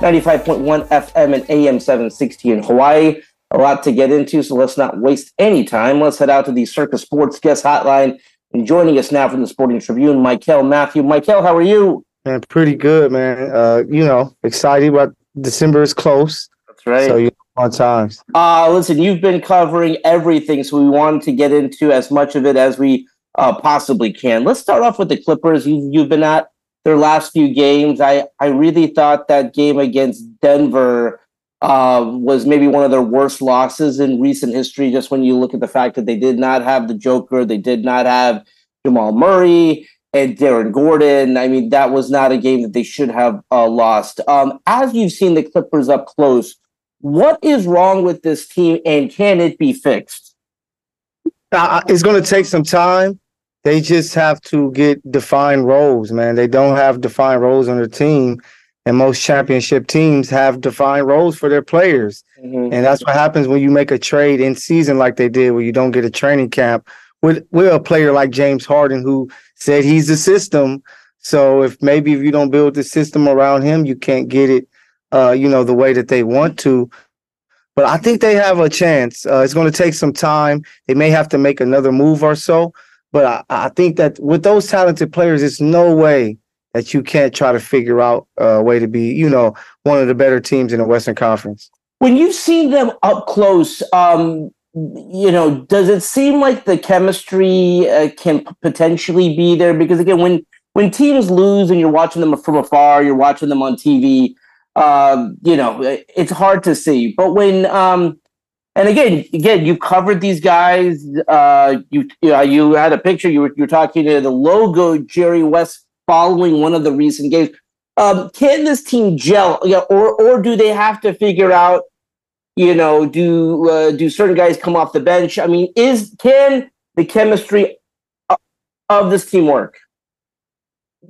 95.1 FM and AM 760 in Hawaii. A lot to get into, so let's not waste any time. Let's head out to the Circa Sports Guest Hotline and joining us now from the Sporting Tribune, Mykell Matheiu. Mykell, how are you? Man, pretty good, man. Uh, you know, excited about December is close. That's right. So you fun times. Uh, listen, you've been covering everything, so we wanted to get into as much of it as we uh, possibly can. Let's start off with the Clippers. You, you've been at their last few games. I, I really thought that game against Denver uh, was maybe one of their worst losses in recent history, just when you look at the fact that they did not have the Joker, they did not have Jamal Murray and Aaron Gordon. I mean, that was not a game that they should have uh, lost. Um, as you've seen the Clippers up close, what is wrong with this team and can it be fixed? Uh, it's going to take some time. They just have to get defined roles, man. They don't have defined roles on their team. And most championship teams have defined roles for their players. Mm-hmm. And that's what happens when you make a trade in season like they did, where you don't get a training camp with, with a player like James Harden, who said he's the system. So if maybe if you don't build the system around him, you can't get it, uh, you know, the way that they want to. But I think they have a chance. Uh, it's going to take some time. They may have to make another move or so. But I, I think that with those talented players, it's no way that you can't try to figure out a way to be, you know, one of the better teams in the Western Conference. When you've seen them up close, um, you know, does it seem like the chemistry uh, can potentially be there? Because again, when when teams lose and you're watching them from afar, you're watching them on TV, uh, you know, it's hard to see. But when um, and again, again, you covered these guys. Uh, you you, know, you had a picture. You were you were talking to the logo Jerry West following one of the recent games. Um, can this team gel? Yeah, or or do they have to figure out? You know, do uh, do certain guys come off the bench? I mean, is can the chemistry of this team work?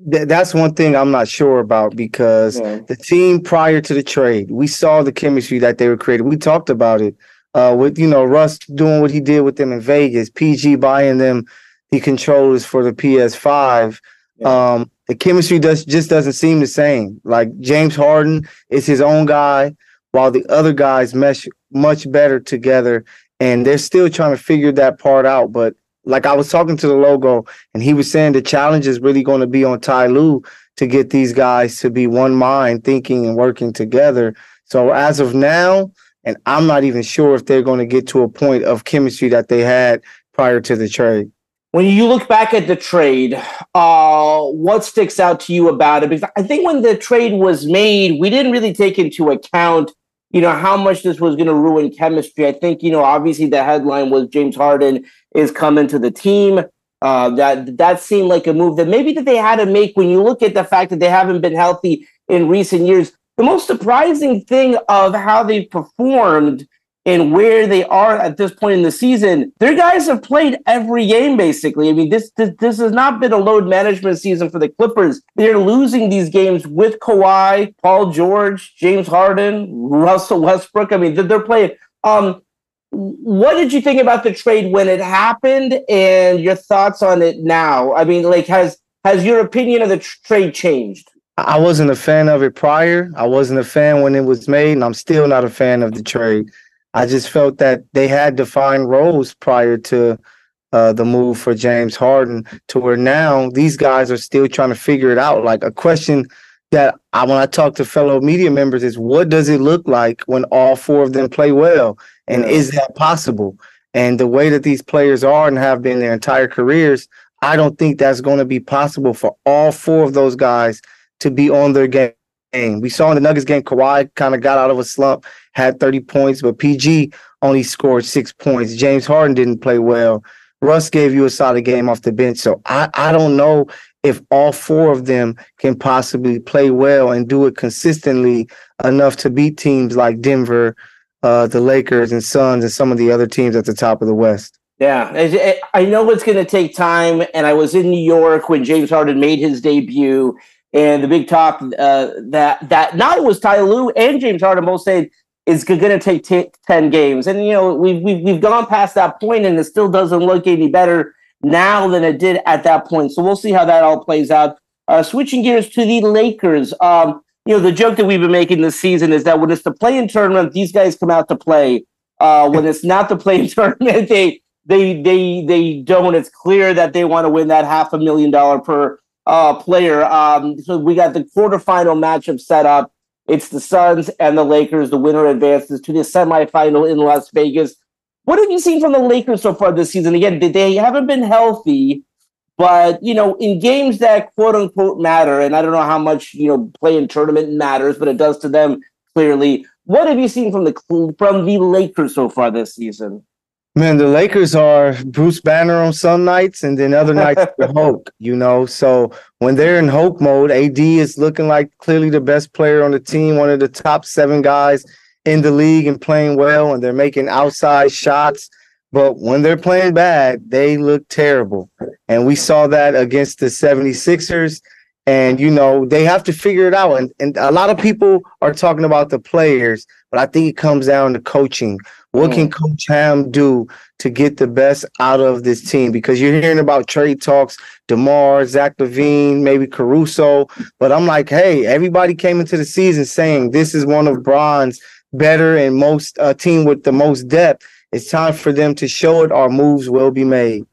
that's one thing I'm not sure about because yeah. the team prior to the trade, we saw the chemistry that they were creating. We talked about it uh, with you know Russ doing what he did with them in Vegas, PG buying them the controllers for the PS5. Yeah. Um, the chemistry does just doesn't seem the same. Like James Harden is his own guy, while the other guys mesh much better together, and they're still trying to figure that part out. But like I was talking to the logo, and he was saying the challenge is really going to be on Ty Lue to get these guys to be one mind, thinking and working together. So as of now, and I'm not even sure if they're going to get to a point of chemistry that they had prior to the trade. When you look back at the trade, uh, what sticks out to you about it? Because I think when the trade was made, we didn't really take into account, you know, how much this was going to ruin chemistry. I think, you know, obviously the headline was James Harden is coming to the team. Uh, that that seemed like a move that maybe that they had to make when you look at the fact that they haven't been healthy in recent years the most surprising thing of how they've performed and where they are at this point in the season, their guys have played every game basically. I mean, this, this this has not been a load management season for the Clippers. They're losing these games with Kawhi, Paul George, James Harden, Russell Westbrook. I mean, they're playing. Um, what did you think about the trade when it happened, and your thoughts on it now? I mean, like, has has your opinion of the tr- trade changed? I wasn't a fan of it prior. I wasn't a fan when it was made, and I'm still not a fan of the trade. I just felt that they had defined roles prior to uh, the move for James Harden, to where now these guys are still trying to figure it out. Like a question that I, when I talk to fellow media members is what does it look like when all four of them play well? And is that possible? And the way that these players are and have been their entire careers, I don't think that's going to be possible for all four of those guys to be on their game. We saw in the Nuggets game, Kawhi kind of got out of a slump, had 30 points, but PG only scored six points. James Harden didn't play well. Russ gave you a solid game off the bench. So I, I don't know if all four of them can possibly play well and do it consistently enough to beat teams like Denver, uh, the Lakers and Suns, and some of the other teams at the top of the West. Yeah, I know it's going to take time. And I was in New York when James Harden made his debut, and the big talk uh, that that not was Ty Lue and James Harden both said it's going to take t- ten games. And you know we've, we've we've gone past that point, and it still doesn't look any better now than it did at that point. So we'll see how that all plays out. Uh, switching gears to the Lakers. Um, you know, the joke that we've been making this season is that when it's the play-in tournament, these guys come out to play. Uh, when it's not the play-in tournament, they they they they don't. It's clear that they want to win that half a million dollar per uh, player. Um, so we got the quarterfinal matchup set up. It's the Suns and the Lakers. The winner advances to the semifinal in Las Vegas. What have you seen from the Lakers so far this season? Again, they haven't been healthy, but you know, in games that quote unquote matter, and I don't know how much you know play-in tournament matters, but it does to them clearly. What have you seen from the from the Lakers so far this season? Man, the Lakers are Bruce Banner on some nights, and then other nights the Hulk. You know, so when they're in Hulk mode, AD is looking like clearly the best player on the team, one of the top seven guys in the league, and playing well, and they're making outside shots. But when they're playing bad, they look terrible. And we saw that against the 76ers. And, you know, they have to figure it out. And, and a lot of people are talking about the players, but I think it comes down to coaching. What can mm. Coach Ham do to get the best out of this team? Because you're hearing about trade talks, DeMar, Zach LaVine, maybe Caruso. But I'm like, hey, everybody came into the season saying this is one of Bron's better and most uh, team with the most depth. It's time for them to show it. Our moves will be made.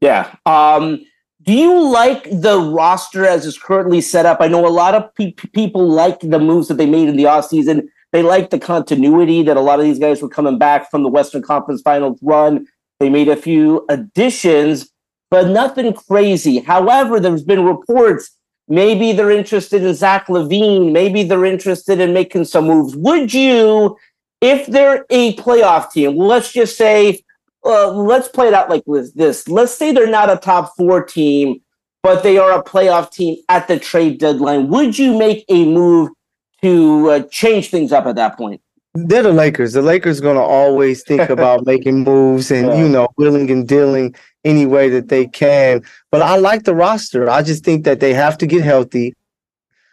Yeah. Um, do you like the roster as it's currently set up? I know a lot of pe- people like the moves that they made in the offseason they liked the continuity that a lot of these guys were coming back from the Western Conference Finals run. They made a few additions, but nothing crazy. However, there's been reports maybe they're interested in Zach LaVine. maybe they're interested in making some moves. Would you, if they're a playoff team, let's just say, uh, let's play it out like this. Let's say they're not a top four team, but they are a playoff team at the trade deadline. Would you make a move to uh, change things up at that point? They're the Lakers. The Lakers going to always think about making moves and yeah. you know willing and dealing any way that they can. But I like the roster. I just think that they have to get healthy.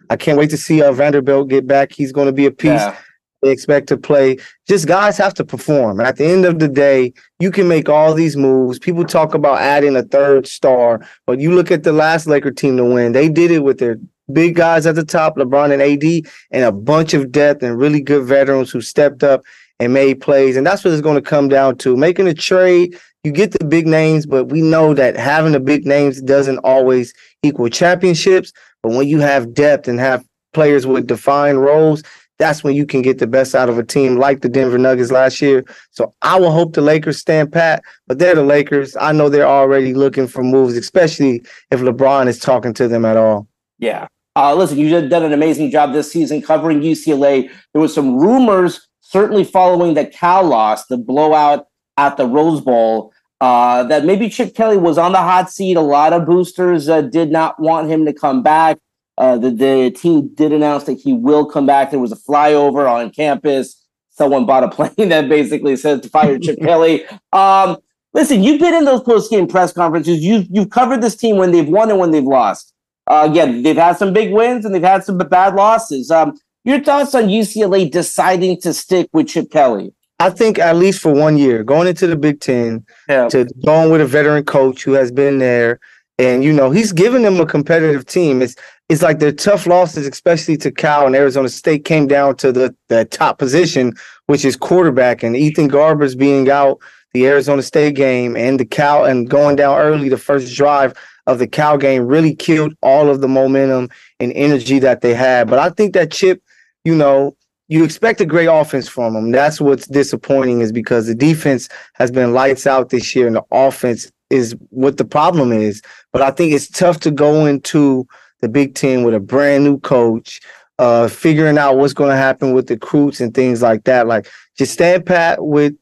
I can't wait to see uh, Vanderbilt get back. He's going to be a piece. Yeah. They expect to play. Just guys have to perform. At the end of the day, you can make all these moves. People talk about adding a third star, but you look at the last Laker team to win. They did it with their big guys at the top, LeBron and AD, and a bunch of depth and really good veterans who stepped up and made plays. And that's what it's going to come down to. Making a trade, you get the big names, but we know that having the big names doesn't always equal championships. But when you have depth and have players with defined roles, that's when you can get the best out of a team like the Denver Nuggets last year. So I will hope the Lakers stand pat, but they're the Lakers. I know they're already looking for moves, especially if LeBron is talking to them at all. Yeah. Uh, listen, you've done an amazing job this season covering UCLA. There was some rumors, certainly following the Cal loss, the blowout at the Rose Bowl, uh, that maybe Chip Kelly was on the hot seat. A lot of boosters uh, did not want him to come back. Uh, the, the team did announce that he will come back. There was a flyover on campus. Someone bought a plane that basically says to fire Chip Kelly. Um, listen, you've been in those post game press conferences. You've, you've covered this team when they've won and when they've lost. Uh, again, they've had some big wins and they've had some bad losses. Um, your thoughts on UCLA deciding to stick with Chip Kelly? I think at least for one year, going into the Big Ten, yeah. to going with a veteran coach who has been there, and you know he's given them a competitive team. It's it's like their tough losses, especially to Cal and Arizona State, came down to the the top position, which is quarterback, and Ethan Garbers being out the Arizona State game and the Cal and going down early the first drive of the Cal game really killed all of the momentum and energy that they had. But I think that Chip, you know, you expect a great offense from them. That's what's disappointing is because the defense has been lights out this year and the offense is what the problem is. But I think it's tough to go into the Big Ten with a brand new coach, uh, figuring out what's going to happen with the recruits and things like that. Like just stand pat with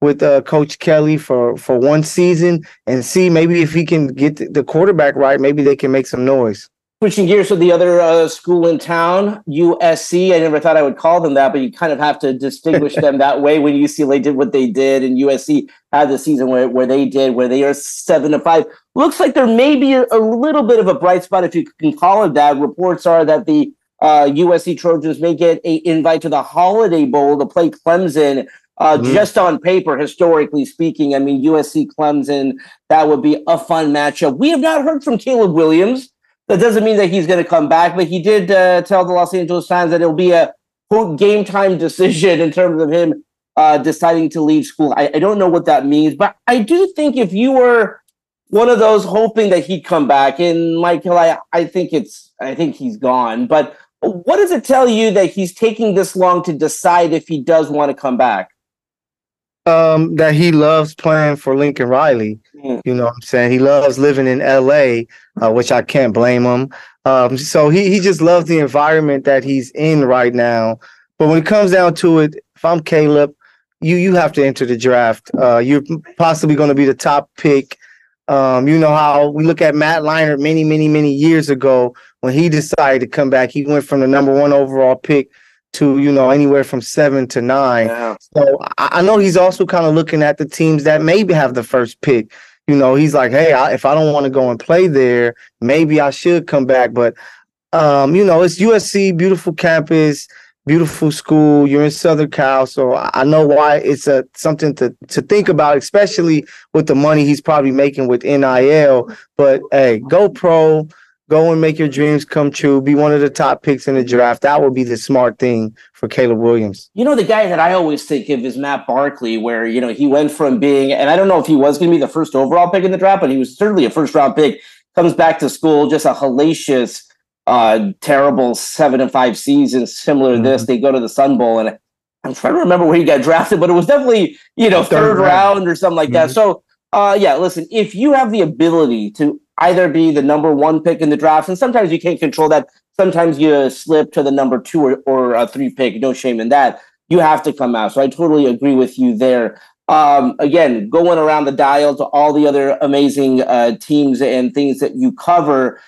with uh, Coach Kelly for for one season and see maybe if he can get the quarterback right, maybe they can make some noise. Switching gears to the other uh, school in town, USC. I never thought I would call them that, but you kind of have to distinguish them that way when UCLA did what they did and USC had the season where, where they did, where they are seven to five. Looks like there may be a, a little bit of a bright spot, if you can call it that. Reports are that the uh, USC Trojans may get a invite to the Holiday Bowl to play Clemson. Uh, mm-hmm. Just on paper, historically speaking, I mean, USC Clemson, that would be a fun matchup. We have not heard from Caleb Williams. That doesn't mean that he's going to come back, but he did uh, tell the Los Angeles Times that it'll be a quote game time decision in terms of him uh, deciding to leave school. I, I don't know what that means, but I do think if you were one of those hoping that he'd come back, and Mykell, I, I think it's I think he's gone. But what does it tell you that he's taking this long to decide if he does want to come back? Um, that he loves playing for Lincoln Riley. Mm. You know what I'm saying? He loves living in LA, uh, which I can't blame him. Um, so he he just loves the environment that he's in right now. But when it comes down to it, if I'm Caleb, you you have to enter the draft. Uh, you're possibly going to be the top pick. Um, you know how we look at Matt Leinart many, many, many years ago when he decided to come back. He went from the number one overall pick to you know anywhere from seven to nine. Yeah. So I, I know he's also kind of looking at the teams that maybe have the first pick. You know, he's like, hey, I, if I don't want to go and play there, maybe I should come back. But um, you know, it's USC, beautiful campus beautiful school. You're in Southern Cal, so I know why it's a something to to think about, especially with the money he's probably making with NIL. But hey, go pro, go and make your dreams come true. Be one of the top picks in the draft. That would be the smart thing for Caleb Williams. You know, the guy that I always think of is Matt Barkley, where you know he went from being, and I don't know if he was going to be the first overall pick in the draft, but he was certainly a first round pick. Comes back to school, just a hellacious uh, terrible seven and five seasons similar mm-hmm. to this. Mm-hmm. They go to the Sun Bowl, and I'm trying to remember where he got drafted, but it was definitely you know third, third round. round. or something like mm-hmm. that. So uh, yeah, listen, if you have the ability to either be the number one pick in the draft, and sometimes you can't control that. Sometimes you slip to the number two or, or a three pick. No shame in that. You have to come out. So I totally agree with you there. Um, again, going around the dial to all the other amazing uh, teams and things that you cover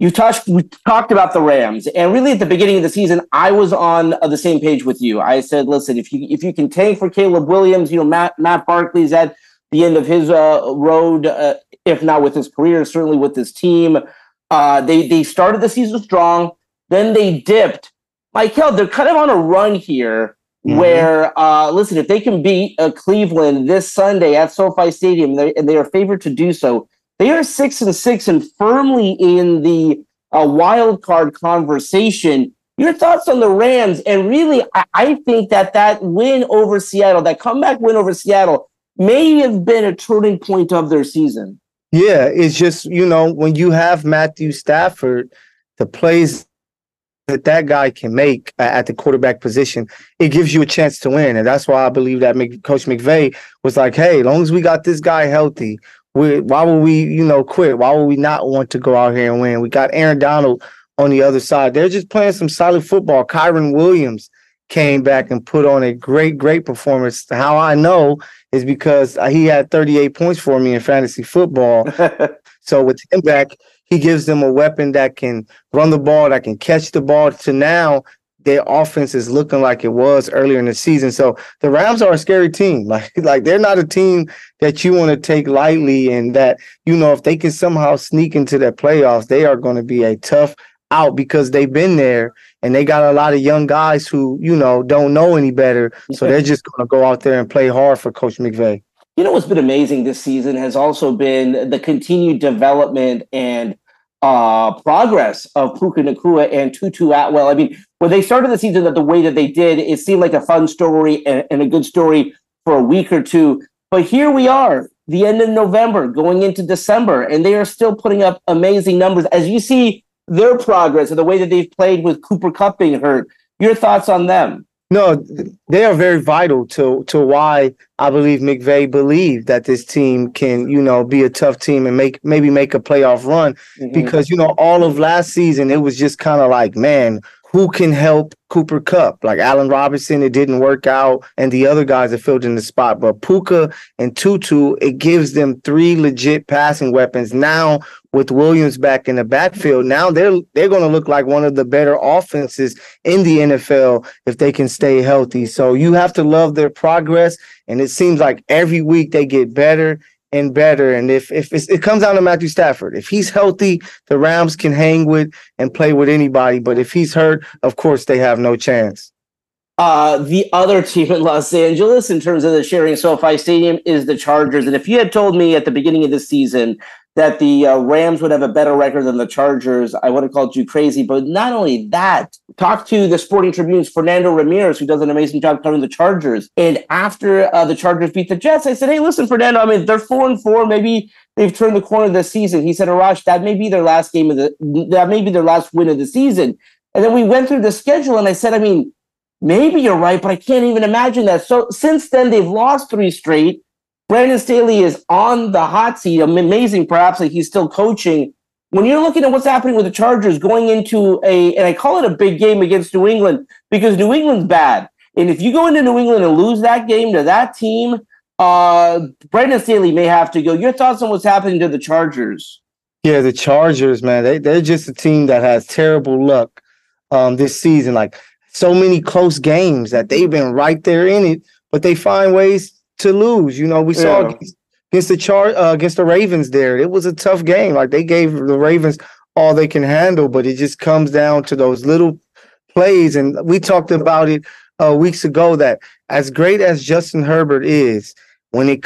you touched we talked about the Rams, and really at the beginning of the season, I was on the same page with you. I said, "Listen, if you if you can tank for Caleb Williams, you know Matt Matt Barkley's at the end of his uh, road, uh, if not with his career, certainly with his team. Uh, they they started the season strong, then they dipped. Mykell, they're kind of on a run here. Mm-hmm. Where uh, listen, if they can beat uh, Cleveland this Sunday at SoFi Stadium, they, and they are favored to do so, they are six and six and firmly in the uh, wild card conversation. Your thoughts on the Rams? And really, I, I think that that win over Seattle, that comeback win over Seattle, may have been a turning point of their season. Yeah, it's just you know when you have Matthew Stafford, the plays that that guy can make at the quarterback position, it gives you a chance to win, and that's why I believe that Coach McVay was like, "Hey, as long as we got this guy healthy, we, why would we, you know, quit? Why would we not want to go out here and win? We got Aaron Donald on the other side. They're just playing some solid football. Kyren Williams came back and put on a great, great performance. How I know is because he had 38 points for me in fantasy football. so with him back, he gives them a weapon that can run the ball, that can catch the ball. To now, their offense is looking like it was earlier in the season. So the Rams are a scary team. Like like they're not a team that you want to take lightly, and that you know if they can somehow sneak into the playoffs, they are going to be a tough out because they've been there and they got a lot of young guys who you know don't know any better. So they're just going to go out there and play hard for Coach McVay. You know what's been amazing this season has also been the continued development and uh, progress of Puka Nacua and Tutu Atwell. I mean, when they started the season that the way that they did, it seemed like a fun story and, and a good story for a week or two. But here we are. the end of November, going into December, and they are still putting up amazing numbers. As you see their progress and the way that they've played with Cooper Kupp being hurt, your thoughts on them? No, they are very vital to to why I believe McVay believed that this team can, you know, be a tough team and make maybe make a playoff run. Mm-hmm. Because, you know, all of last season it was just kind of like, man, who can help Cooper Kupp. Like Allen Robinson, it didn't work out, and the other guys that filled in the spot. But Puka and Tutu, it gives them three legit passing weapons. Now with Williams back in the backfield, now they're they're going to look like one of the better offenses in the NFL if they can stay healthy. So you have to love their progress, and it seems like every week they get better and better. And if if it comes down to Matthew Stafford, if he's healthy, the Rams can hang with and play with anybody. But if he's hurt, of course they have no chance. Uh, the other team in Los Angeles, in terms of the sharing SoFi Stadium, is the Chargers. And if you had told me at the beginning of the season that the uh, Rams would have a better record than the Chargers, I would have called you crazy. But not only that, talk to the Sporting Tribune's Fernando Ramirez, who does an amazing job covering the Chargers. And after uh, the Chargers beat the Jets, I said, "Hey, listen, Fernando. I mean, they're four and four. Maybe they've turned the corner this season." He said, "Arash, that may be their last game of the that may be their last win of the season." And then we went through the schedule, and I said, "I mean." Maybe you're right, but I can't even imagine that. So since then, they've lost three straight. Brandon Staley is on the hot seat. Amazing, perhaps, that he's still coaching. When you're looking at what's happening with the Chargers going into a, and I call it a big game against New England because New England's bad. And if you go into New England and lose that game to that team, uh, Brandon Staley may have to go. Your thoughts on what's happening to the Chargers? Yeah, the Chargers, man, they, they're just a team that has terrible luck um, this season. Like so many close games that they've been right there in it, but they find ways to lose. You know, we yeah. saw against, against the char uh, against the Ravens there. It was a tough game. Like they gave the Ravens all they can handle, but it just comes down to those little plays. And we talked about it uh, weeks ago that as great as Justin Herbert is, when it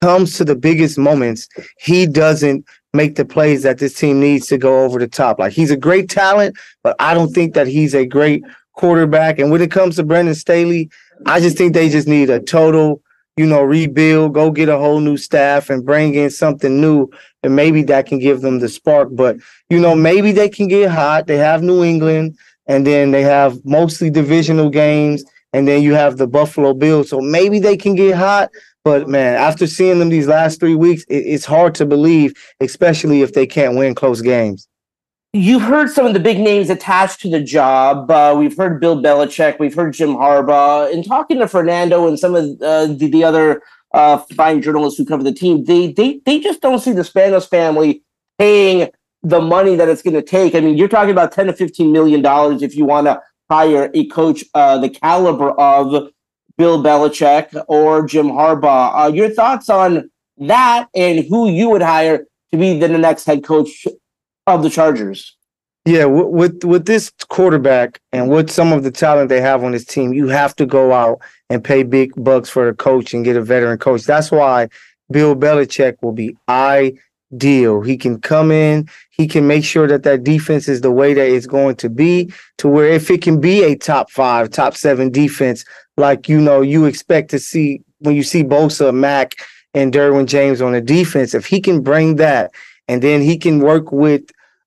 comes to the biggest moments, he doesn't make the plays that this team needs to go over the top. Like he's a great talent, but I don't think that he's a great quarterback. And when it comes to Brandon Staley, I just think they just need a total you know, rebuild, go get a whole new staff and bring in something new, and maybe that can give them the spark. But, you know, maybe they can get hot. They have New England, and then they have mostly divisional games, and then you have the Buffalo Bills. So maybe they can get hot. But man, after seeing them these last three weeks, it, it's hard to believe, especially if they can't win close games. You've heard some of the big names attached to the job. Uh, we've heard Bill Belichick. We've heard Jim Harbaugh. And talking to Fernando and some of uh, the, the, other uh, fine journalists who cover the team, they they they just don't see the Spanos family paying the money that it's going to take. I mean, you're talking about ten to fifteen million dollars if you want to hire a coach uh, the caliber of Bill Belichick or Jim Harbaugh. Uh, your thoughts on that and who you would hire to be the next head coach of the Chargers. Yeah, with with this quarterback and with some of the talent they have on this team, you have to go out and pay big bucks for the coach and get a veteran coach. That's why Bill Belichick will be ideal. He can come in, he can make sure that that defense is the way that it's going to be, to where if it can be a top five, top seven defense, like you know you expect to see when you see Bosa, Mack, and Derwin James on the defense, if he can bring that, and then he can work with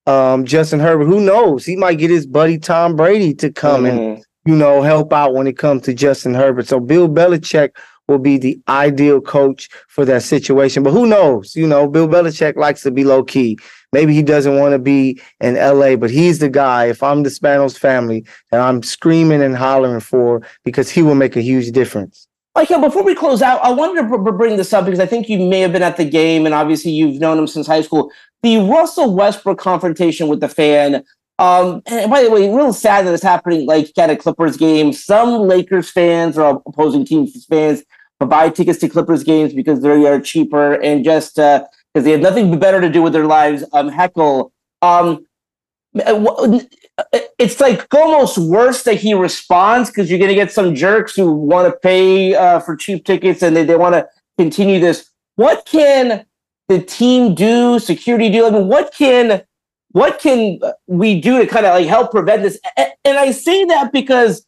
um, Justin Herbert. Who knows? He might get his buddy Tom Brady to come mm-hmm. and you know help out when it comes to Justin Herbert. So Bill Belichick will be the ideal coach for that situation. But who knows? You know, Bill Belichick likes to be low key. Maybe he doesn't want to be in LA, but he's the guy. If I'm the Spanos family, that I'm screaming and hollering for because he will make a huge difference. Mykell, before we close out, I wanted to bring this up because I think you may have been at the game, and obviously you've known him since high school. The Russell Westbrook confrontation with the fan. Um, and by the way, real sad that it's happening like at a Clippers game. Some Lakers fans or opposing teams fans buy tickets to Clippers games because they are cheaper and just because uh, they have nothing better to do with their lives. Um, heckle. Um, it's like almost worse that he responds because you're going to get some jerks who want to pay uh, for cheap tickets and they, they want to continue this. What can the team do? Security do? I mean, what can what can we do to kind of like help prevent this? And I say that because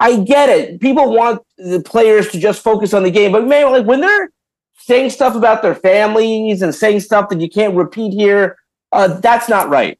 I get it. People want the players to just focus on the game, but man, like when they're saying stuff about their families and saying stuff that you can't repeat here. Uh, that's not right.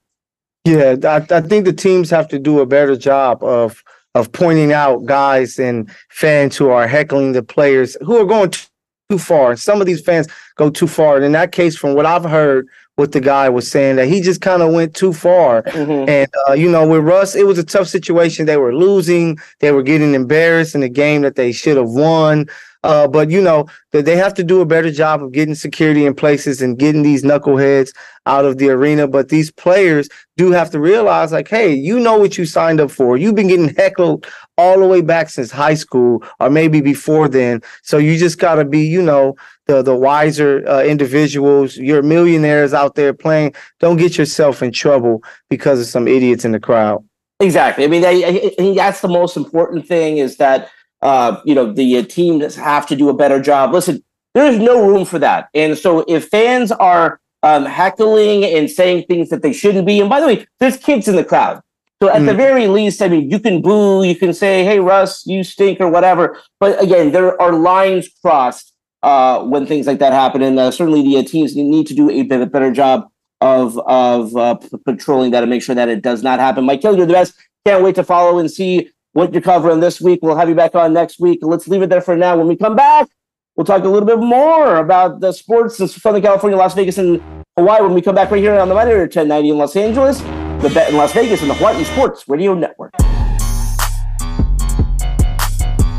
Yeah, I, I think the teams have to do a better job of of pointing out guys and fans who are heckling the players who are going too far. Some of these fans go too far. And in that case, from what I've heard, what the guy was saying that he just kind of went too far. Mm-hmm. And uh, you know, with Russ, it was a tough situation. They were losing, they were getting embarrassed in a game that they should have won. Uh, but you know that they have to do a better job of getting security in places and getting these knuckleheads out of the arena. But these players do have to realize, like, hey, you know what you signed up for. You've been getting heckled all the way back since high school, or maybe before then. So you just got to be, you know, the the wiser uh, individuals. You're millionaires out there playing. Don't get yourself in trouble because of some idiots in the crowd. Exactly. I mean, I, I think that's the most important thing is that uh, you know, the uh, teams have to do a better job. Listen, there is no room for that. And so if fans are um, heckling and saying things that they shouldn't be, and by the way, there's kids in the crowd. So at mm. the very least, I mean, you can boo, you can say, "Hey, Russ, you stink" or whatever. But again, there are lines crossed uh, when things like that happen, and uh, certainly the uh, teams need to do a bit, better job of of uh, patrolling that and make sure that it does not happen. Mike Kelly, you're the best. Can't wait to follow and see what you're covering this week. We'll have you back on next week. Let's leave it there for now. When we come back, we'll talk a little bit more about the sports in Southern California, Las Vegas, and Hawaii when we come back right here on the Mighty 1090 in Los Angeles, the Bet in Las Vegas, and the Hawaii Sports Radio Network.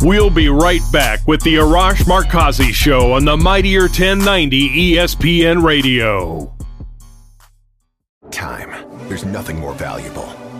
We'll be right back with the Arash Markazi Show on the Mightier 1090 ESPN Radio. Time. There's nothing more valuable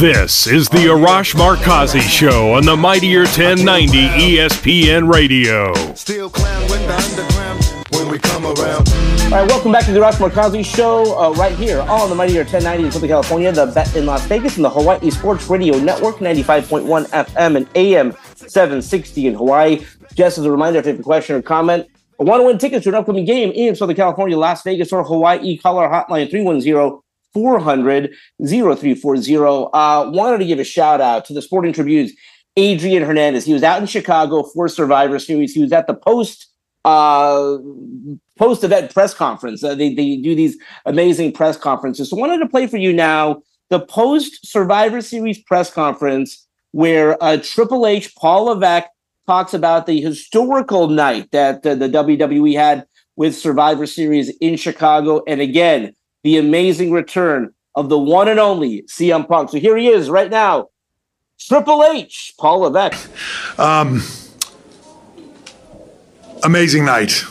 This is the Arash Markazi Show on the Mightier 1090 ESPN Radio. Still clown when the underground when we come around. All right, welcome back to the Arash Markazi Show uh, right here on the Mightier 1090 in Southern California, the Bet in Las Vegas, and the Hawaii Sports Radio Network, 95.1 FM and AM 760 in Hawaii. Just as a reminder, if you have a question or comment, I want to win tickets to an upcoming game in Southern California, Las Vegas, or Hawaii, call our hotline 310 400 0340. Uh, wanted to give a shout out to the Sporting Tribune's Adrian Hernandez. He was out in Chicago for Survivor Series. He was at the post uh, post event press conference. Uh, they, they do these amazing press conferences. So wanted to play for you now the post Survivor Series press conference where uh, Triple H, Paul Levesque talks about the historical night that uh, the WWE had with Survivor Series in Chicago. And again, the amazing return of the one and only CM Punk. So here he is right now. Triple H, Paul Levesque. Um, amazing night.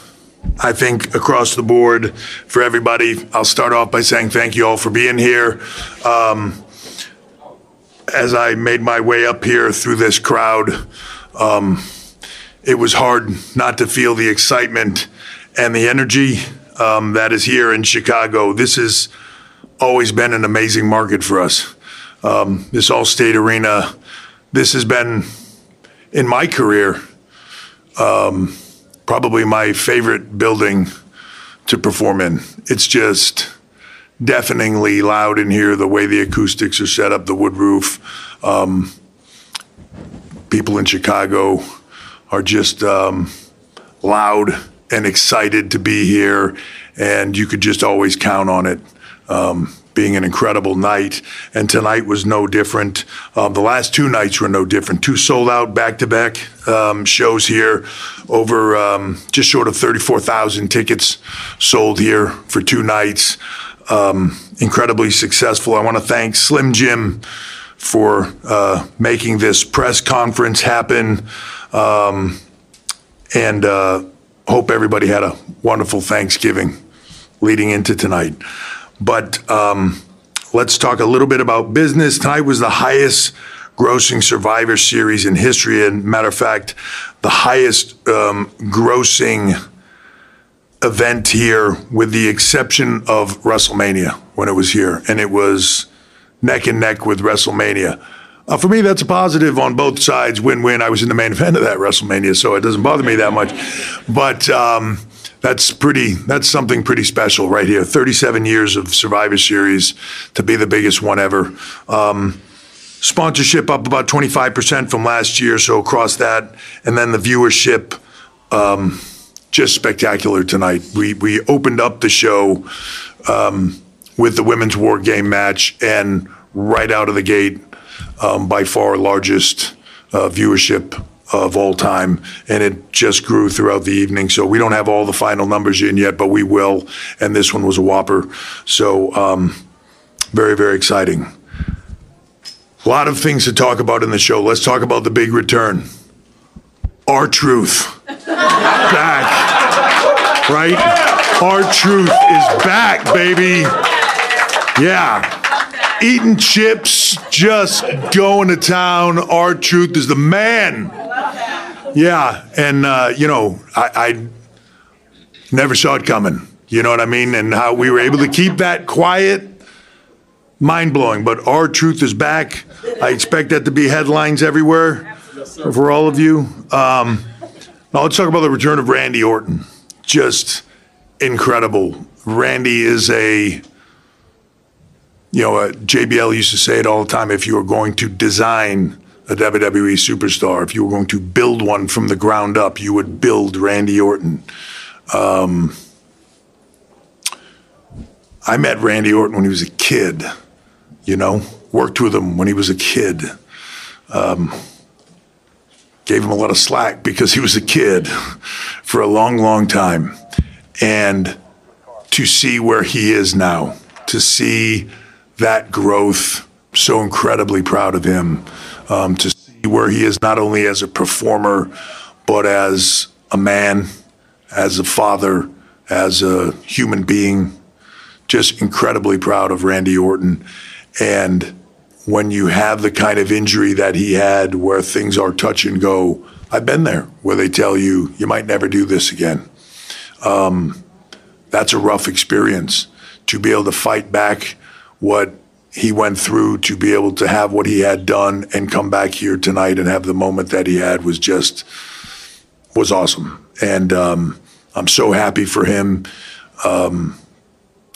I think across the board for everybody. I'll start off by saying thank you all for being here. Um, as I made my way up here through this crowd, um, it was hard not to feel the excitement and the energy um, that is here in Chicago. This has always been an amazing market for us. Um, this Allstate Arena, this has been in my career um, probably my favorite building to perform in. It's just deafeningly loud in here. The way the acoustics are set up, the wood roof. Um, people in Chicago are just um, loud and excited to be here, and you could just always count on it. Um, being an incredible night, and tonight was no different. Um, the last two nights were no different. Two sold out back to back shows here, over um, just short of 34,000 tickets sold here for two nights. Um, incredibly successful. I want to thank Slim Jim for uh, making this press conference happen. Um, and uh, hope everybody had a wonderful Thanksgiving leading into tonight. But um, let's talk a little bit about business. Tonight was the highest grossing Survivor Series in history. And matter of fact, the highest um, grossing event here, with the exception of WrestleMania when it was here, and it was neck and neck with WrestleMania. Uh, for me, that's a positive on both sides. Win-win. I was in the main event of that WrestleMania, so it doesn't bother me that much. But um, that's pretty. That's something pretty special right here. 37 years of Survivor Series to be the biggest one ever. Um, sponsorship up about 25% from last year, so across that, and then the viewership. Um, just spectacular tonight. We we opened up the show um, with the women's war game match, and right out of the gate, um, by far largest uh, viewership of all time, and it just grew throughout the evening. So we don't have all the final numbers in yet, but we will. And this one was a whopper. So um, very very exciting. A lot of things to talk about in the show. Let's talk about the big return. R-Truth back, right? Our truth is back, baby. Yeah. Eating chips, just going to town. R-Truth is the man. Yeah, and uh, you know, I, I never saw it coming. You know what I mean? And how we were able to keep that quiet, mind blowing. But R-Truth is back. I expect that to be headlines everywhere for all of you. Um, now let's talk about the return of Randy Orton. Just incredible. Randy is a, you know, uh, JBL used to say it all the time. If you were going to design a WWE superstar, if you were going to build one from the ground up, you would build Randy Orton. Um, I met Randy Orton when he was a kid, you know, worked with him when he was a kid. Um, gave him a lot of slack because he was a kid for a long, long time. And to see where he is now, to see that growth, so incredibly proud of him. Um, to see where he is not only as a performer, but as a man, as a father, as a human being. Just incredibly proud of Randy Orton. And when you have the kind of injury that he had where things are touch and go. I've been there where they tell you, you might never do this again. Um, that's a rough experience. To be able to fight back what he went through, to be able to have what he had done and come back here tonight and have the moment that he had was just, was awesome. And um, I'm so happy for him. Um,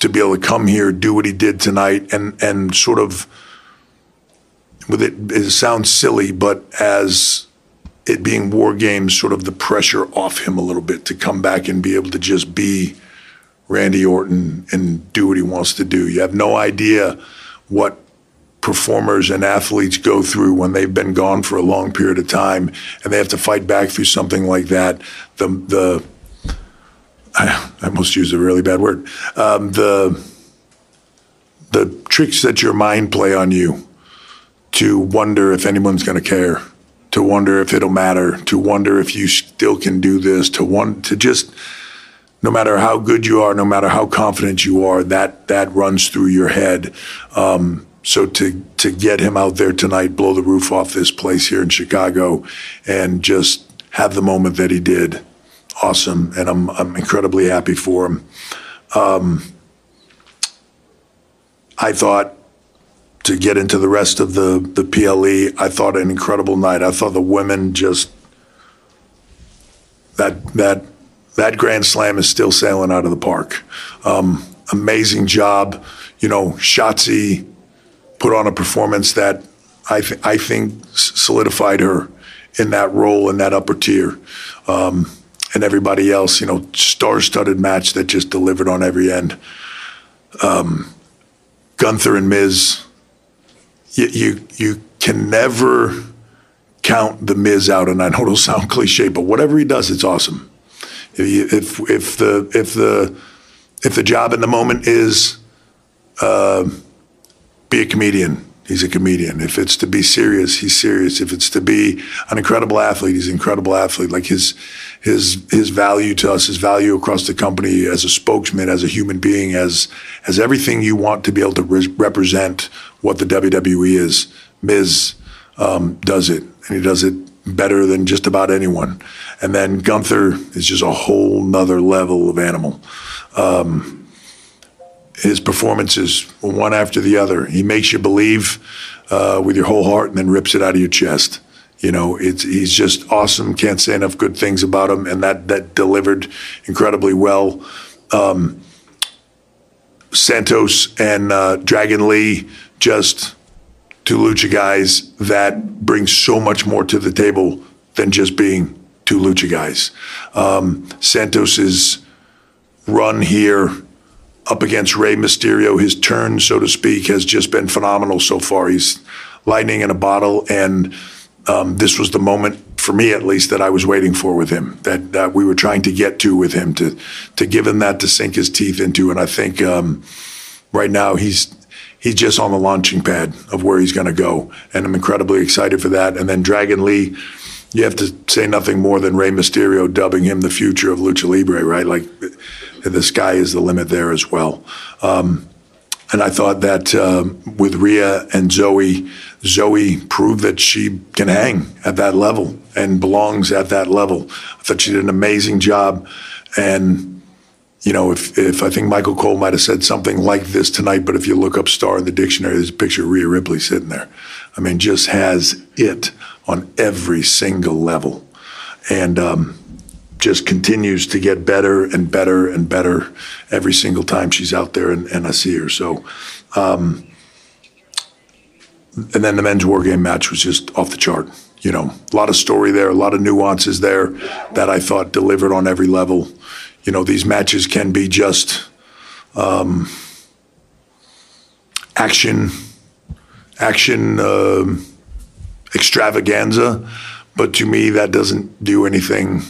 to be able to come here, do what he did tonight, and and sort of with it, it sounds silly, but as it being war games, sort of the pressure off him a little bit to come back and be able to just be Randy Orton and do what he wants to do. You have no idea what performers and athletes go through when they've been gone for a long period of time and they have to fight back through something like that. The the I, almost used a really bad word. Um, the the tricks that your mind play on you to wonder if anyone's going to care, to wonder if it'll matter, to wonder if you still can do this, to want to just no matter how good you are, no matter how confident you are, that that runs through your head. Um, so to to get him out there tonight, blow the roof off this place here in Chicago, and just have the moment that he did, awesome. And I'm I'm incredibly happy for him. Um, I thought to get into the rest of the the PLE. I thought an incredible night. I thought the women just that that that Grand Slam is still sailing out of the park. Um, amazing job. You know, Shotzi put on a performance that I th- I think solidified her in that role in that upper tier. Um, and everybody else, you know, star-studded match that just delivered on every end. Um, Gunther and Miz you, you, you can never count the Miz out, and I know it'll sound cliche, but whatever he does, it's awesome. If if the if the if the job in the moment is uh, be a comedian, he's a comedian. If it's to be serious, he's serious. If it's to be an incredible athlete, he's an incredible athlete. Like his his his value to us, his value across the company as a spokesman, as a human being, as as everything you want to be able to re- represent what the WWE is. Miz, um, does it, and he does it better than just about anyone. And then Gunther is just a whole nother level of animal. Um, his performances, one after the other, he makes you believe uh, with your whole heart and then rips it out of your chest. You know, it's he's just awesome. Can't say enough good things about him, and that that delivered incredibly well. Um, Santos and uh, Dragon Lee, just two lucha guys that bring so much more to the table than just being two lucha guys. Um, Santos's run here up against Rey Mysterio, his turn, so to speak, has just been phenomenal so far. He's lightning in a bottle, and um, this was the moment for me, at least, that I was waiting for with him. That that we were trying to get to with him to to give him that to sink his teeth into, and I think um, right now he's he's just on the launching pad of where he's going to go, and I'm incredibly excited for that. And then Dragon Lee you have to say nothing more than Rey Mysterio dubbing him the future of lucha libre, right? Like the sky is the limit there as well. Um, and I thought that uh, with Rhea and Zoe, Zoe proved that she can hang at that level and belongs at that level. I thought she did an amazing job. And, you know, if, if I think Michael Cole might have said something like this tonight, but if you look up star in the dictionary, there's a picture of Rhea Ripley sitting there. I mean, just has it on every single level. And, um, just continues to get better and better and better every single time she's out there and, and I see her. So, um, and then the men's war game match was just off the chart. You know, a lot of story there, a lot of nuances there that I thought delivered on every level. You know, these matches can be just um, action, action uh, extravaganza, but to me that doesn't do anything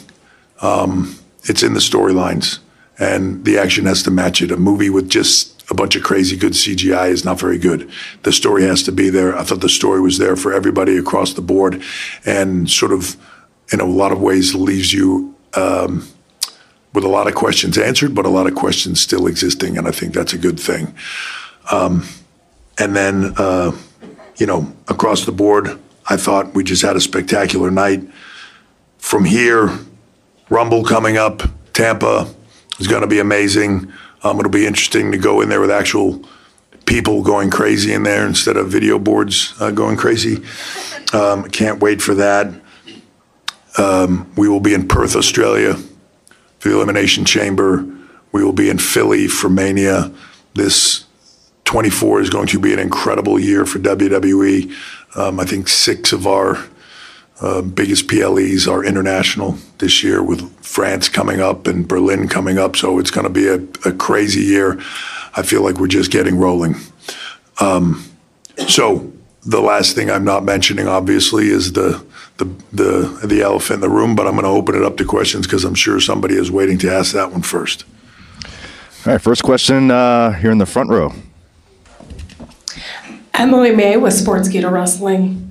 um, it's in the storylines, and the action has to match it. A movie with just a bunch of crazy good CGI is not very good. The story has to be there. I thought the story was there for everybody across the board, and sort of, in a lot of ways, leaves you. Um, with a lot of questions answered, but a lot of questions still existing, and I think that's a good thing. Um, and then, uh, you know, across the board, I thought we just had a spectacular night. From here, Rumble coming up, Tampa is going to be amazing. Um, it'll be interesting to go in there with actual people going crazy in there instead of video boards uh, going crazy. Um, can't wait for that. Um, we will be in Perth, Australia the Elimination Chamber. We will be in Philly for Mania. This 24 is going to be an incredible year for WWE. Um, I think six of our uh, biggest PLEs are international this year with France coming up and Berlin coming up. So it's going to be a, a, crazy year. I feel like we're just getting rolling. Um, so the last thing I'm not mentioning, obviously, is the the the, the elephant in the room. But I'm going to open it up to questions because I'm sure somebody is waiting to ask that one first. All right, first question uh, here in the front row. Emily May with Sportskeeda Wrestling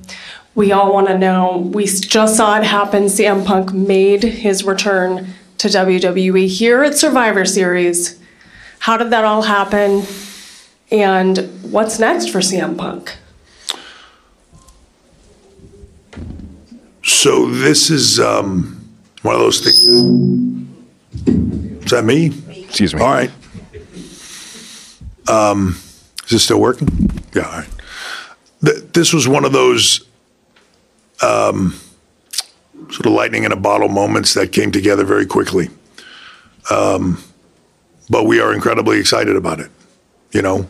we all want to know. We just saw it happen. CM Punk made his return to WWE here at Survivor Series. How did that all happen? And what's next for CM Punk? So this is um, one of those things. Is that me? Excuse me. All right. Um, is this still working? Yeah. All right. Th- this was one of those um, sort of lightning in a bottle moments that came together very quickly. Um, but we are incredibly excited about it. You know,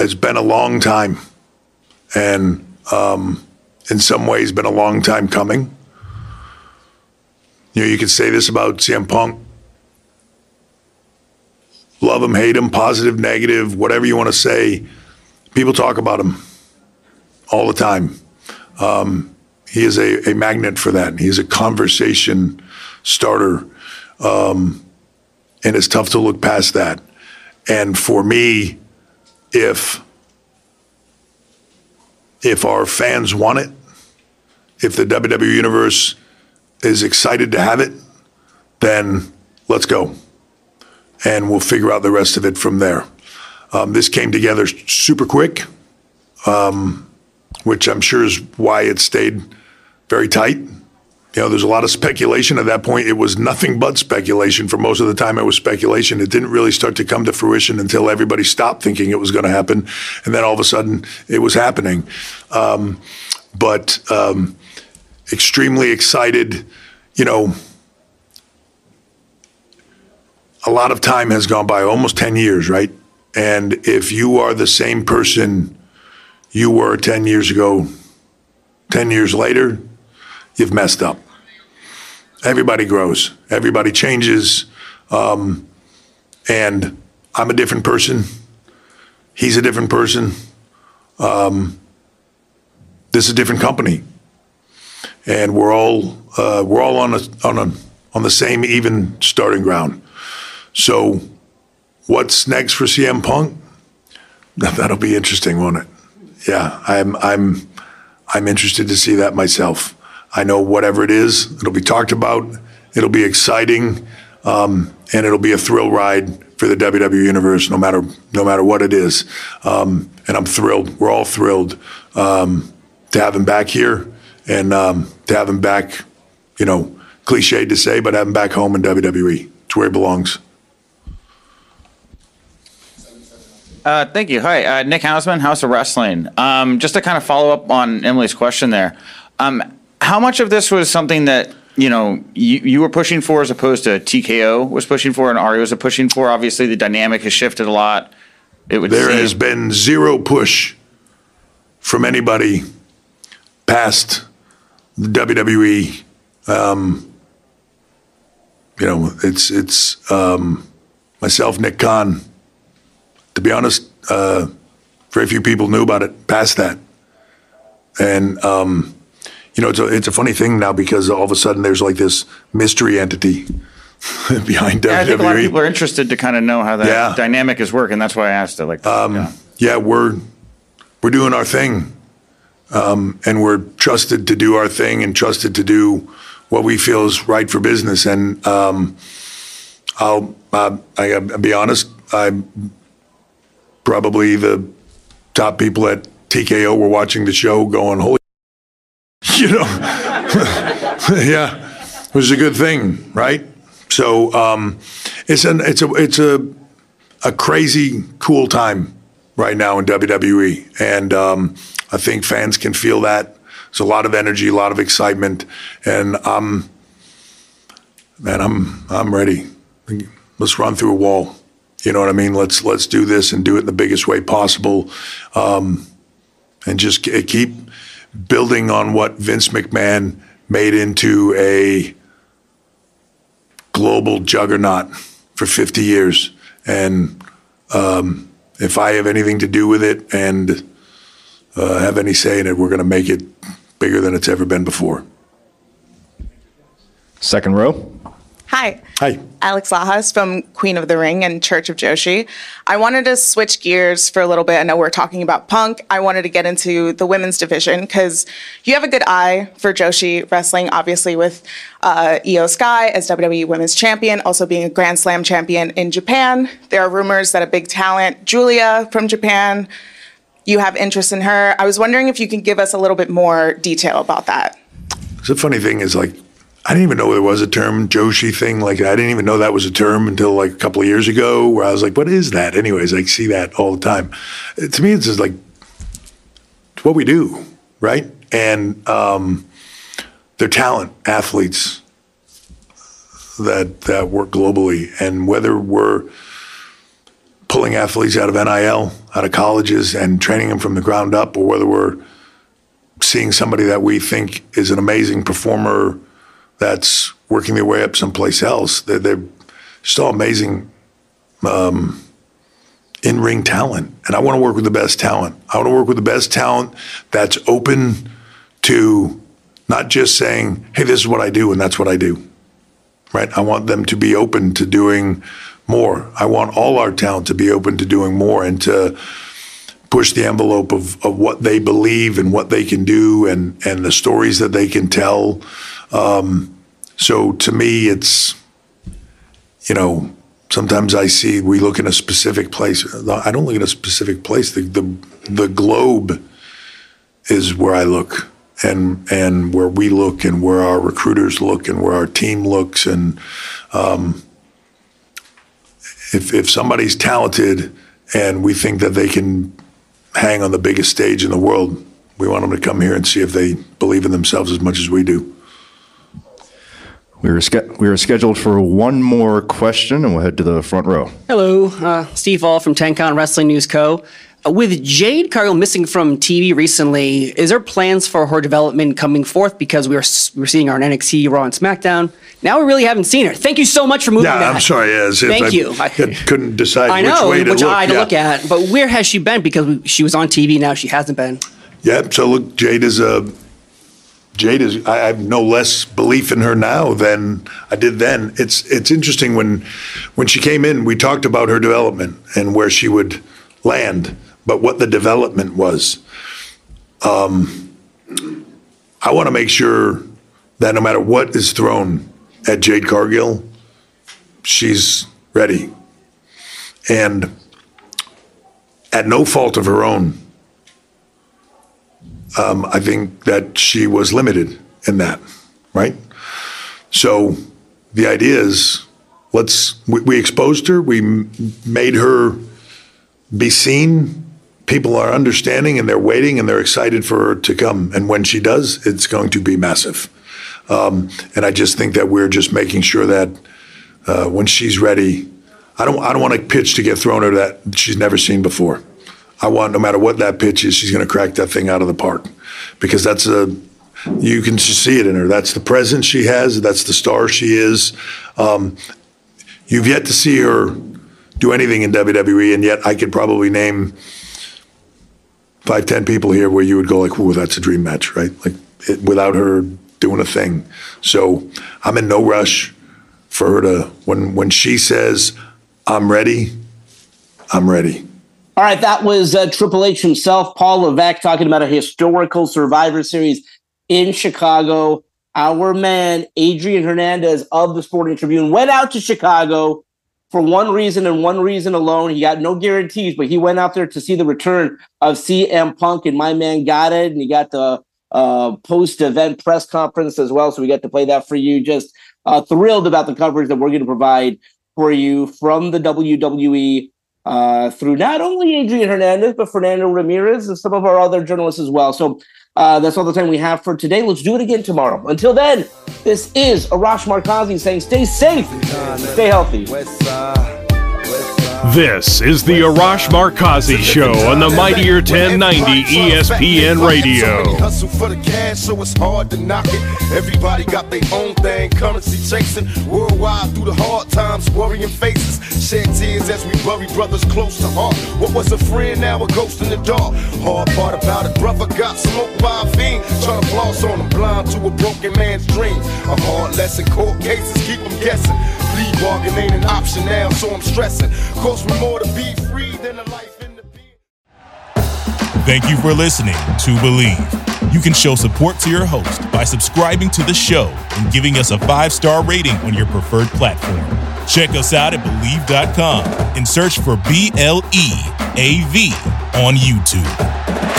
it's been a long time, and um, in some ways, been a long time coming. You know, you could say this about CM Punk. Love him, hate him, positive, negative, whatever you want to say. People talk about him all the time. Um, he is a, a magnet for that. He's a conversation starter. Um, and it's tough to look past that. And for me, if if our fans want it, if the WWE universe is excited to have it, then let's go. And we'll figure out the rest of it from there. Um, this came together super quick. Um, which I'm sure is why it stayed very tight. You know, there's a lot of speculation at that point. It was nothing but speculation for most of the time. It was speculation. It didn't really start to come to fruition until everybody stopped thinking it was going to happen, and then all of a sudden it was happening. Um, but um, extremely excited. You know, a lot of time has gone by, almost 10 years, right? And if you are the same person you were 10 years ago, 10 years later, you've messed up. Everybody grows, everybody changes. Um, and I'm a different person. He's a different person. Um, this is a different company, and we're all uh, we're all on a on a on the same even starting ground. So, what's next for CM Punk? That'll be interesting, won't it? Yeah, I'm I'm I'm interested to see that myself. I know whatever it is, it'll be talked about. It'll be exciting, um, and it'll be a thrill ride for the WWE universe, no matter no matter what it is. Um, and I'm thrilled. We're all thrilled um, to have him back here and um, to have him back. You know, cliched to say, but have him back home in WWE. It's where he belongs. Uh, thank you. Hi, uh, Nick Hausman, Haus of Wrestling. Um, just to kind of follow up on Emily's question there, um, how much of this was something that you know you, you were pushing for as opposed to TKO was pushing for and Ari was pushing for? Obviously, the dynamic has shifted a lot. It would there seem. has been zero push from anybody past WWE. Um, you know, it's it's um, myself, Nick Khan to be honest, uh, very few people knew about it past that. And, um, you know, it's a, it's a funny thing now because all of a sudden there's like this mystery entity behind yeah, WWE. I think a lot of people are interested to kind of know how that yeah. dynamic is working. That's why I asked it. Like, um, yeah. yeah. we're we're doing our thing, um, and we're trusted to do our thing and trusted to do what we feel is right for business. And um, I'll uh, I, I'll be honest, I'm probably the top people at TKO were watching the show going, holy, you know, yeah, it was a good thing, right? So um, it's an it's a it's a a crazy cool time right now in WWE, and um, I think fans can feel that. There's a lot of energy, a lot of excitement, and I'm man, I'm I'm ready. Let's run through a wall. You know what I mean? Let's let's do this and do it in the biggest way possible, um, and just keep building on what Vince McMahon made into a global juggernaut for 50 years. And um, if I have anything to do with it and uh, have any say in it, we're going to make it bigger than it's ever been before. Second row. Hi. Hi. Alex Lajas from Queen of the Ring and Church of Joshi. I wanted to switch gears for a little bit. I know we're talking about punk. I wanted to get into the women's division because you have a good eye for Joshi wrestling, obviously, with uh, Iyo Sky as WWE Women's Champion, also being a Grand Slam champion in Japan. There are rumors that a big talent, Julia from Japan, you have interest in her. I was wondering if you could give us a little bit more detail about that. The funny thing is, like, I didn't even know there was a term Joshi thing. Like I didn't even know that was a term until like a couple of years ago, where I was like, "What is that?" Anyways, I see that all the time. To me, it's just like it's what we do, right? And um, they're talent athletes that that work globally, and whether we're pulling athletes out of NIL, out of colleges, and training them from the ground up, or whether we're seeing somebody that we think is an amazing performer that's working their way up someplace else. They're, they're still amazing um, in ring talent. And I want to work with the best talent. I want to work with the best talent that's open to not just saying, hey, this is what I do and that's what I do. Right? I want them to be open to doing more. I want all our talent to be open to doing more and to push the envelope of, of what they believe and what they can do and, and the stories that they can tell. Um, so to me, it's, you know, sometimes I see we look in a specific place. I don't look in a specific place. The, the, the globe is where I look and and where we look and where our recruiters look and where our team looks and um, if if somebody's talented and we think that they can hang on the biggest stage in the world, we want them to come here and see if they believe in themselves as much as we do. We were, we were scheduled for one more question, and we'll head to the front row. Hello, uh, Steve All from Tenkan Wrestling News Co. With Jade Cargill missing from TV recently, is there plans for her development coming forth? Because we were we seeing her on NXT, Raw, and SmackDown. Now we really haven't seen her. Thank you so much for moving yeah, that. I'm sorry. Yes, Thank I, you. I couldn't decide I know, which way to which look. eye to yeah. look at. But where has she been? Because she was on TV. Now she hasn't been. Yeah. So look, Jade is a Jade is. I have no less belief in her now than I did then. It's it's interesting when when she came in, we talked about her development and where she would land, but what the development was. Um, I want to make sure that no matter what is thrown at Jade Cargill, she's ready, and at no fault of her own um, I think that she was limited in that, right? So the idea is let's, we, we exposed her, we made her be seen. People are understanding and they're waiting and they're excited for her to come. And when she does, it's going to be massive. Um, and I just think that we're just making sure that uh, when she's ready, I don't, I don't want a pitch to get thrown at her that she's never seen before. I want no matter what that pitch is, she's going to crack that thing out of the park because that's a you can see it in her. That's the presence she has. That's the star she is. Um, you've yet to see her do anything in WWE, and yet I could probably name five, ten people here where you would go like, "Ooh, that's a dream match," right? Like it, without her doing a thing. So I'm in no rush for her to when when she says, "I'm ready," I'm ready. All right, that was uh, Triple H himself, Paul Levesque, talking about a historical Survivor Series in Chicago. Our man, Adrian Hernandez of the Sporting Tribune, went out to Chicago for one reason and one reason alone. He got no guarantees, but he went out there to see the return of CM Punk, and my man got it, and he got the uh, post-event press conference as well. So we got to play that for you. Just uh, thrilled about the coverage that we're going to provide for you from the WWE uh, through not only Adrian Hernandez, but Fernando Ramirez and some of our other journalists as well. So uh, that's all the time we have for today. Let's do it again tomorrow. Until then, this is Arash Markazi saying stay safe, stay healthy. This is the Arash Markazi Show on the Mighty 1090 ESPN Radio. Hustle for the cash, so it's hard to knock it. Everybody got their own thing, currency chasing. Worldwide through the hard times, worrying faces. Shed tears as we bury brothers close to heart. What was a friend, now a ghost in the dark. Hard part about it, brother got smoked by a fiend. Trying to floss on him, blind to a broken man's dream. A hard lesson, court cases keep them guessing. Plea bargain ain't an option now, so I'm stressing. Cost me more to be free than a life in the Thank you for listening to Bleav. You can show support to your host by subscribing to the show and giving us a five star rating on your preferred platform. Check us out at Bleav.com and search for B L E A V on YouTube.